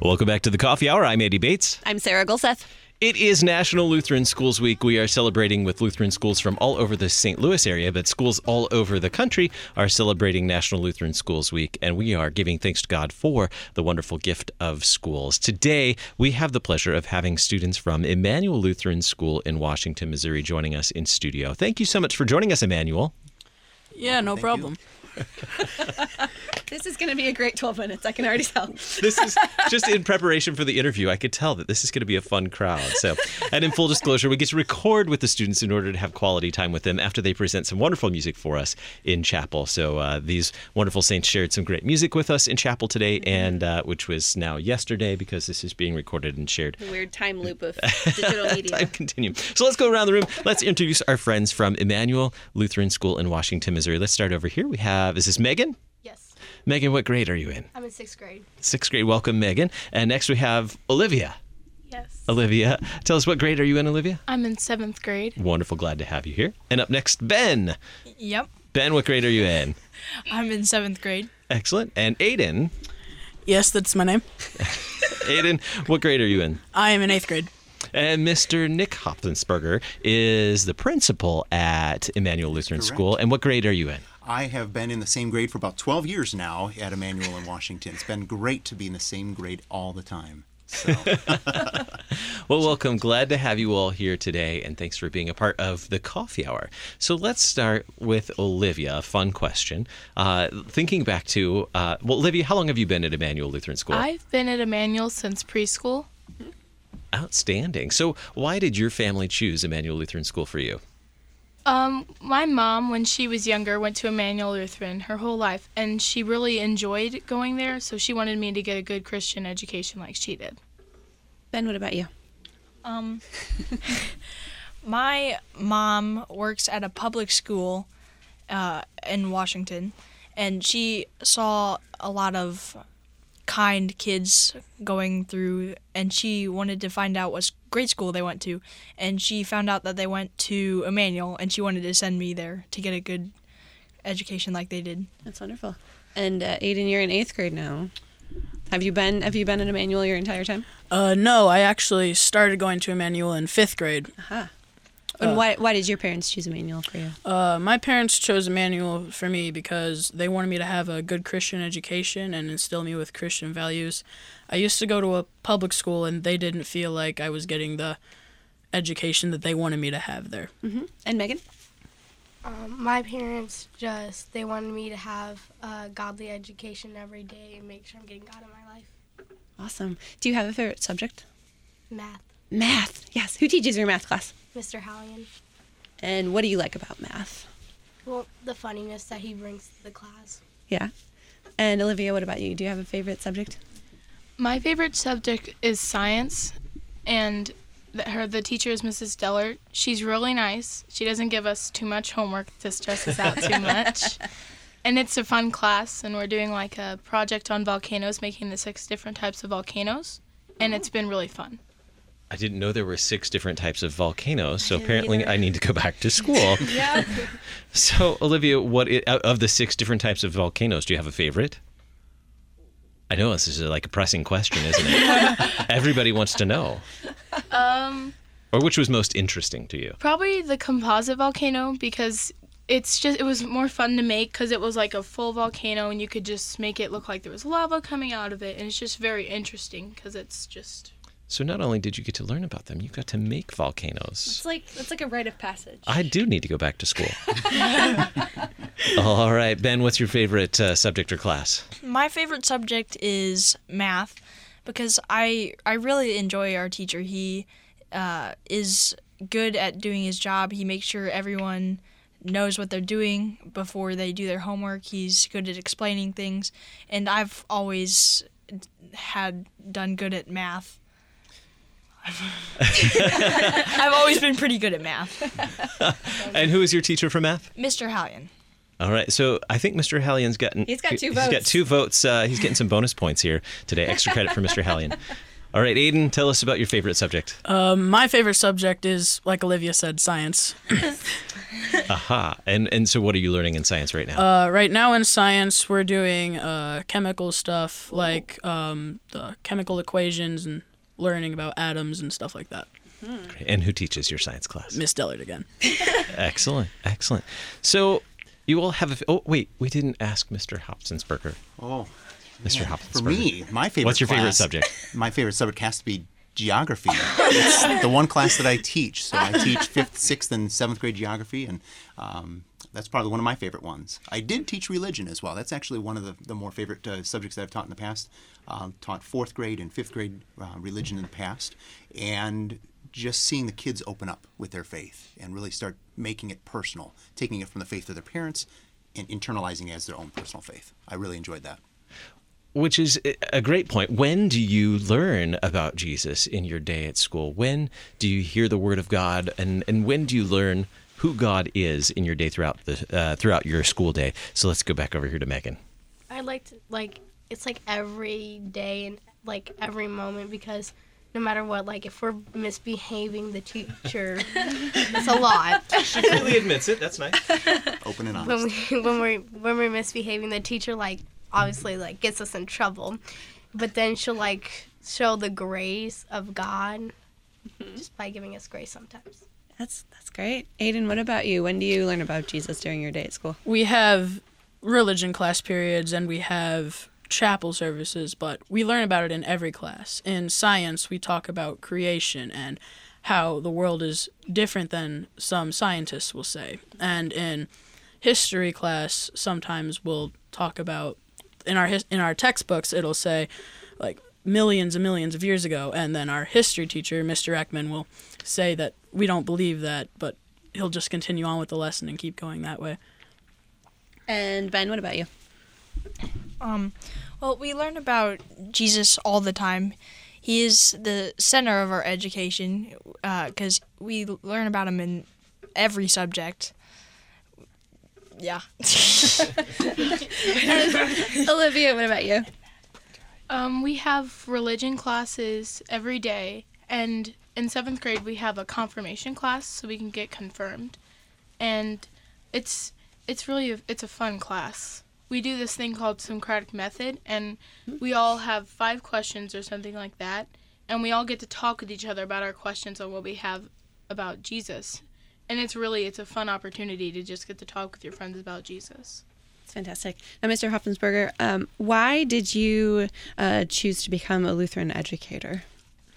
Welcome back to the Coffee Hour. I'm Andy Bates. I'm Sarah Gulseth. It is National Lutheran Schools Week. We are celebrating with Lutheran schools from all over the St. Louis area, but schools all over the country are celebrating National Lutheran Schools Week, and we are giving thanks to God for the wonderful gift of schools. Today, we have the pleasure of having students from Immanuel Lutheran School in Washington, Missouri, joining us in studio. Thank you so much for joining us, Immanuel. Yeah, no problem. This is going to be a great 12 minutes. I can already tell. This is just in preparation for the interview. I could tell that this is going to be a fun crowd. So, and in full disclosure, we get to record with the students in order to have quality time with them after they present some wonderful music for us in chapel. So, uh, these wonderful saints shared some great music with us in chapel today, and uh, which was now yesterday because this is being recorded and shared. The weird time loop of digital media. Time continuum. So let's go around the room. Let's introduce our friends from Immanuel Lutheran School in Washington, Missouri. Let's start over here. We have is this Megan? Yes, Megan, what grade are you in? I'm in sixth grade. Sixth grade. Welcome, Megan. And next we have Olivia. Yes. Olivia, tell us what grade are you in, Olivia? I'm in seventh grade. Wonderful, glad to have you here. And up next, Ben. Yep. Ben, what grade are you in? I'm in seventh grade. Excellent. And Aidan. Yes, that's my name. Aidan, what grade are you in? I am in eighth grade. And Mr. Nick Hopfensperger is the principal at Immanuel Lutheran Correct. School. And what grade are you in? I have been in the same grade for about 12 years now at Immanuel in Washington. It's been great to be in the same grade all the time. So, Well, welcome. Glad to have you all here today, and thanks for being a part of the coffee hour. So let's start with Olivia. A fun question. Uh, thinking back to, uh, well, Olivia, how long have you been at Immanuel Lutheran School? I've been at Immanuel since preschool. Outstanding. So, why did your family choose Immanuel Lutheran School for you? Um, my mom, when she was younger, went to Immanuel Lutheran her whole life, and she really enjoyed going there. So she wanted me to get a good Christian education like she did. Ben, what about you? Um, my mom works at a public school uh, in Washington, and she saw a lot of kind kids going through, and she wanted to find out what grade school they went to, and she found out that they went to Immanuel, and she wanted to send me there to get a good education like they did. That's wonderful. And uh, Aidan, you're in eighth grade now. Have you been Have you been at Immanuel your entire time? Uh, no, I actually started going to Immanuel in fifth grade. And why Why did your parents choose Immanuel for you? Uh, my parents chose Immanuel for me because they wanted me to have a good Christian education and instill me with Christian values. I used to go to a public school and they didn't feel like I was getting the education that they wanted me to have there. And Megan? Um, my parents just they wanted me to have a godly education every day and make sure I'm getting God in my life. Awesome. Do you have a favorite subject? Math, Math. Yes. Who teaches your math class? Mr. Hallian. And what do you like about math? Well, the funniness that he brings to the class. Yeah. And Olivia, what about you? Do you have a favorite subject? My favorite subject is science, and the, her the teacher is Mrs. Dellert. She's really nice. She doesn't give us too much homework to stress us out too much. And it's a fun class, and we're doing like a project on volcanoes, making the six different types of volcanoes, and it's been really fun. I didn't know there were six different types of volcanoes, so apparently I need to go back to school. Yeah. So, Olivia, what i- out of the six different types of volcanoes, do you have a favorite? I know this is like a pressing question, isn't it? Everybody wants to know. Um, Or which was most interesting to you? Probably the composite volcano because it's just it was more fun to make because it was like a full volcano and you could just make it look like there was lava coming out of it and it's just very interesting because it's just So not only did you get to learn about them, you got to make volcanoes. It's like it's like a rite of passage. I do need to go back to school. All right, Ben, what's your favorite uh, subject or class? My favorite subject is math because I I really enjoy our teacher. He uh, is good at doing his job. He makes sure everyone knows what they're doing before they do their homework. He's good at explaining things, and I've always had done good at math. I've always been pretty good at math. And who is your teacher for math? Mr. Hallian. All right, so I think Mr. Hallian's gotten. He's got two votes He's got votes. two votes. Uh, he's getting some bonus points here today. Extra credit for Mr. Hallian. All right, Aidan, tell us about your favorite subject. Um, my favorite subject is, like Olivia said, science. Aha. And and so what are you learning in science right now? Uh, right now in science, we're doing uh, chemical stuff like um, the chemical equations and learning about atoms and stuff like that. and who teaches your science class? Miss Dellard again. Excellent. Excellent. So you all have a Oh, wait, we didn't ask Mr. Hopfensperger. Oh, Mr. man. Hopfensperger. For me, my favorite. What's your favorite subject? My favorite subject has to be geography. it's the one class that I teach. So I teach fifth, sixth, and seventh grade geography, and um, that's probably one of my favorite ones. I did teach religion as well. That's actually one of the, the more favorite uh, subjects that I've taught in the past. Uh, taught fourth grade and fifth grade uh, religion in the past, and just seeing the kids open up with their faith and really start making it personal, taking it from the faith of their parents and internalizing it as their own personal faith. I really enjoyed that. Which is a great point. When do you learn about Jesus in your day at school? When do you hear the word of God, and, and when do you learn who God is in your day throughout the uh, throughout your school day? So let's go back over here to Megan. I like to like it's like every day and like every moment because no matter what, like if we're misbehaving, the teacher, it's a lot. She clearly admits it. That's nice. Open and honest. When we when we're when we're misbehaving, the teacher like obviously like gets us in trouble, but then she'll like show the grace of God just by giving us grace sometimes. That's that's great. Aidan, what about you? When do you learn about Jesus during your day at school? We have religion class periods and we have chapel services, but we learn about it in every class. In science, we talk about creation and how the world is different than some scientists will say. And in history class, sometimes we'll talk about in our in our textbooks it'll say like millions and millions of years ago and then our history teacher Mr. Ekman will say that we don't believe that, but he'll just continue on with the lesson and keep going that way. And Ben, what about you? Um, well, we learn about Jesus all the time. He is the center of our education because we learn about him in every subject. Yeah. Olivia, what about you? Um, we have religion classes every day, and in seventh grade we have a confirmation class, so we can get confirmed, and it's it's really a, it's a fun class. We do this thing called Socratic method, and we all have five questions or something like that, and we all get to talk with each other about our questions on what we have about Jesus, and it's really it's a fun opportunity to just get to talk with your friends about Jesus. It's fantastic. Now, Mr. Hopfensperger, um, why did you uh, choose to become a Lutheran educator?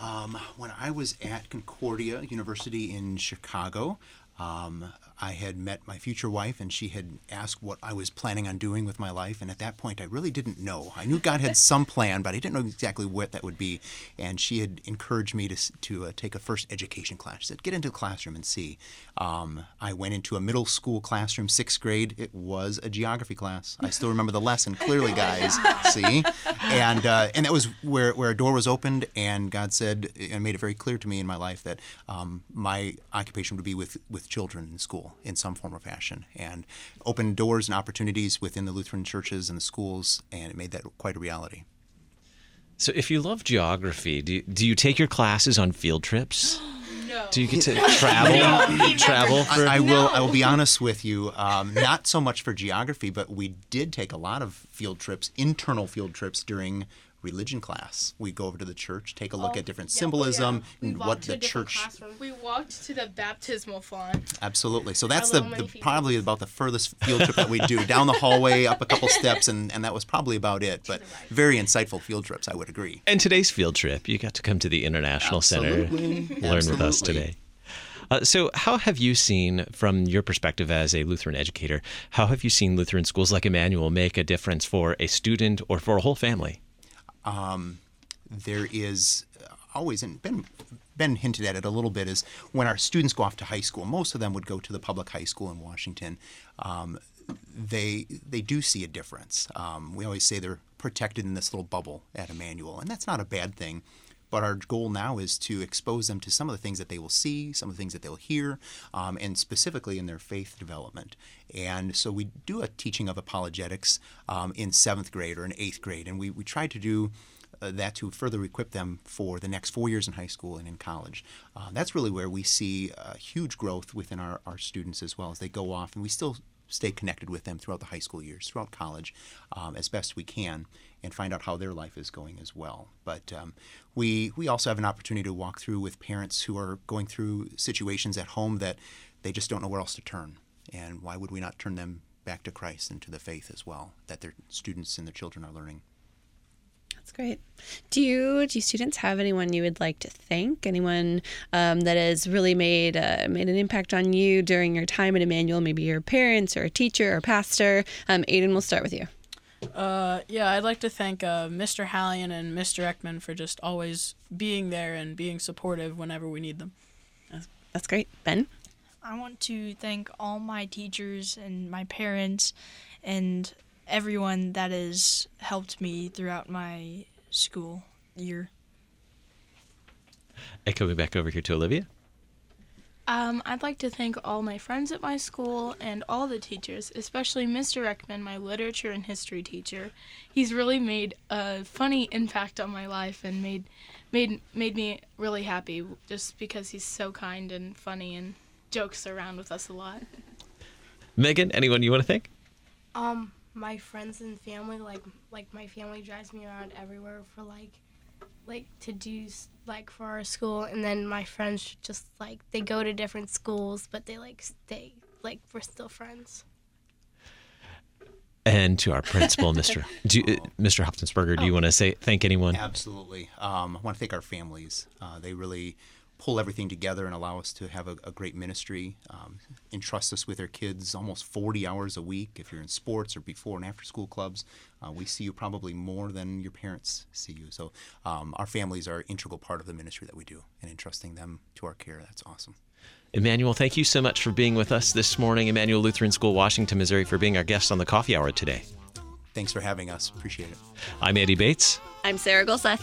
Um, when I was at Concordia University in Chicago, um, I had met my future wife, and she had asked what I was planning on doing with my life. And at that point, I really didn't know. I knew God had some plan, but I didn't know exactly what that would be. And she had encouraged me to to uh, take a first education class. She said, "Get into the classroom and see." Um, I went into a middle school classroom, sixth grade. It was a geography class. I still remember the lesson clearly, guys. see, and uh, and that was where where a door was opened, and God said and made it very clear to me in my life that um, my occupation would be with with children in school in some form or fashion, and opened doors and opportunities within the Lutheran churches and the schools, and it made that quite a reality. So if you love geography, do you, do you take your classes on field trips? No. Do you get to travel travel for I, I will. I will be honest with you. Um, not so much for geography, but we did take a lot of field trips, internal field trips during religion class. We go over to the church, take a look at different symbolism and what the church. We walked to the baptismal font. Absolutely. So that's the, the probably about the furthest field trip that we do. Down the hallway, up a couple steps, and, and that was probably about it. But very insightful field trips, I would agree. And today's field trip, you got to come to the International Absolutely. Center, learn with us today. Uh, so, how have you seen, from your perspective as a Lutheran educator, how have you seen Lutheran schools like Immanuel make a difference for a student or for a whole family? There is always, and Ben, Ben hinted at it a little bit, is when our students go off to high school, most of them would go to the public high school in Washington. Um, they they do see a difference. Um, we always say they're protected in this little bubble at Immanuel, and that's not a bad thing. But our goal now is to expose them to some of the things that they will see, some of the things that they'll hear, um, and specifically in their faith development. And so we do a teaching of apologetics um, in seventh grade or in eighth grade, and we, we try to do uh, that to further equip them for the next four years in high school and in college. Uh, that's really where we see huge growth within our, our students as well as they go off, and we still stay connected with them throughout the high school years, throughout college, um, as best we can, and find out how their life is going as well. But um, we we also have an opportunity to walk through with parents who are going through situations at home that they just don't know where else to turn, and why would we not turn them back to Christ and to the faith as well that their students and their children are learning. That's great. Do you do students have anyone you would like to thank? Anyone um, that has really made uh, made an impact on you during your time at Immanuel? Maybe your parents or a teacher or pastor. Um, Aidan, we'll start with you. Uh, yeah, I'd like to thank uh, Mr. Hallion and Mr. Ekman for just always being there and being supportive whenever we need them. That's great, Ben. I want to thank all my teachers and my parents and everyone that has helped me throughout my school year. And coming back over here to Olivia. Um, I'd like to thank all my friends at my school and all the teachers, especially Mr. Ekman, my literature and history teacher. He's really made a funny impact on my life and made made made me really happy just because he's so kind and funny and jokes around with us a lot. Megan, anyone you want to thank? Um, my friends and family, like like my family drives me around everywhere for like like to do like for our school, and then my friends just like they go to different schools, but they like stay like we're still friends. And to our principal, Mr. Do, uh, Mr. Hopfensperger, do you want to say thank anyone? Absolutely. Um, I want to thank our families. Uh, they really pull everything together and allow us to have a, a great ministry. Um, entrust us with our kids almost 40 hours a week. If you're in sports or before and after school clubs, uh, we see you probably more than your parents see you. So um, our families are an integral part of the ministry that we do, and entrusting them to our care. That's awesome. Immanuel, thank you so much for being with us this morning. Immanuel Lutheran School, Washington, Missouri, for being our guest on the coffee hour today. Thanks for having us. Appreciate it. I'm Andy Bates. I'm Sarah Gulseth.